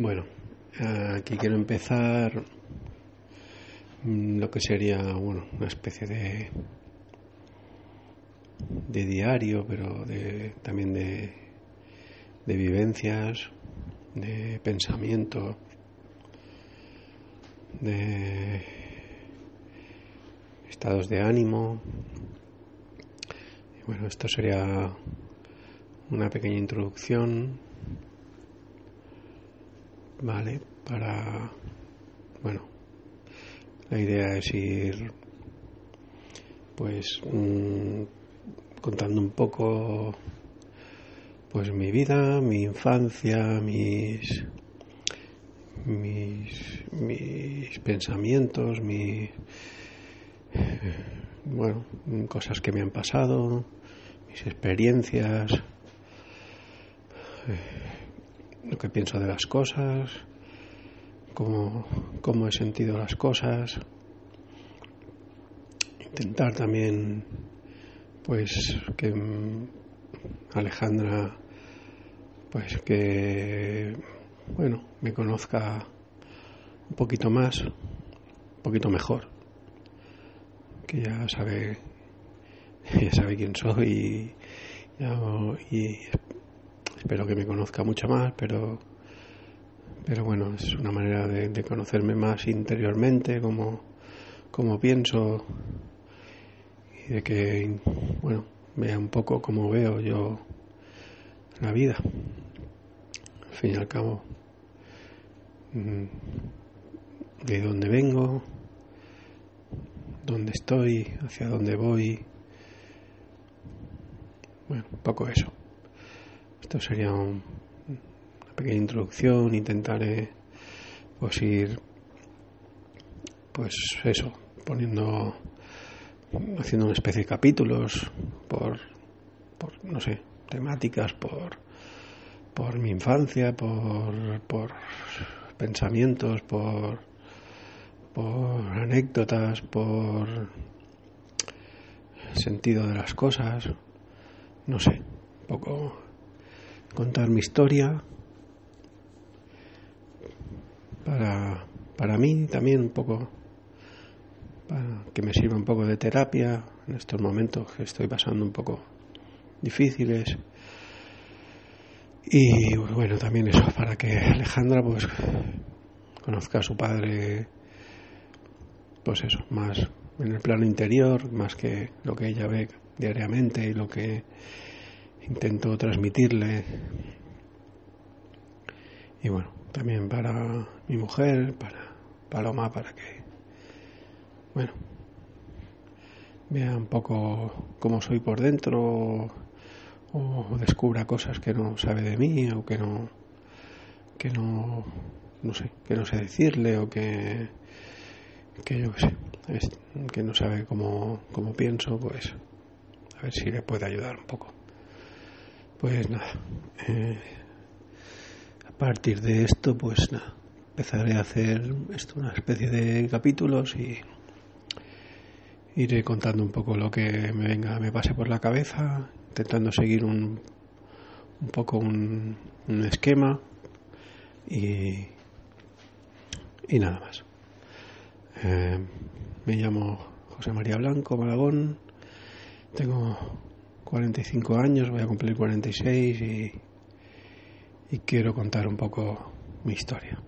Bueno, aquí quiero empezar mm, lo que sería bueno, una especie de, de diario, pero de, también de, de vivencias, de pensamiento, de estados de ánimo. Y bueno, esto sería una pequeña introducción ¿vale? Para, bueno, la idea es ir, pues, mm, contando un poco, pues, mi vida, mi infancia, mis, mis, mis pensamientos, mis, bueno, cosas que me han pasado, mis experiencias lo que pienso de las cosas, cómo, cómo he sentido las cosas, intentar también pues que Alejandra pues que bueno me conozca un poquito más un poquito mejor. Que ya sabe ya sabe quién soy y, y espero que me conozca mucho más, pero, pero bueno, es una manera de, conocerme más interiormente, como, como pienso y de que, bueno, vea un poco cómo veo yo la vida. Al fin y al cabo, mm, de dónde vengo, dónde estoy, hacia dónde voy. Bueno, un poco eso. Esto sería una pequeña introducción, intentaré pues ir pues eso, poniendo haciendo una especie de capítulos por, por no sé, temáticas, por por mi infancia, por, por pensamientos, por, por anécdotas, por sentido de las cosas, no sé, un poco contar mi historia para, para mí también un poco, para que me sirva un poco de terapia en estos momentos que estoy pasando un poco difíciles. Y bueno, también eso, para que Alejandra pues conozca a su padre, pues eso, más en el plano interior, más que lo que ella ve diariamente y lo que intento transmitirle. Y bueno, también para mi mujer, para Paloma, para que, bueno, vea un poco cómo soy por dentro o, descubra cosas que no sabe de mí o que no, que no, no sé, que no sé decirle o que, que yo sé, que no sabe cómo, cómo pienso, pues a ver si le puede ayudar un poco. Pues nada, eh, a partir de esto, pues nada, empezaré a hacer esto, una especie de capítulos y iré contando un poco lo que me venga, me pase por la cabeza, intentando seguir un, un poco un, esquema y, y nada más. Eh, me llamo José María Blanco Malagón, tengo 45 años, voy a cumplir 46 y, y quiero contar un poco mi historia.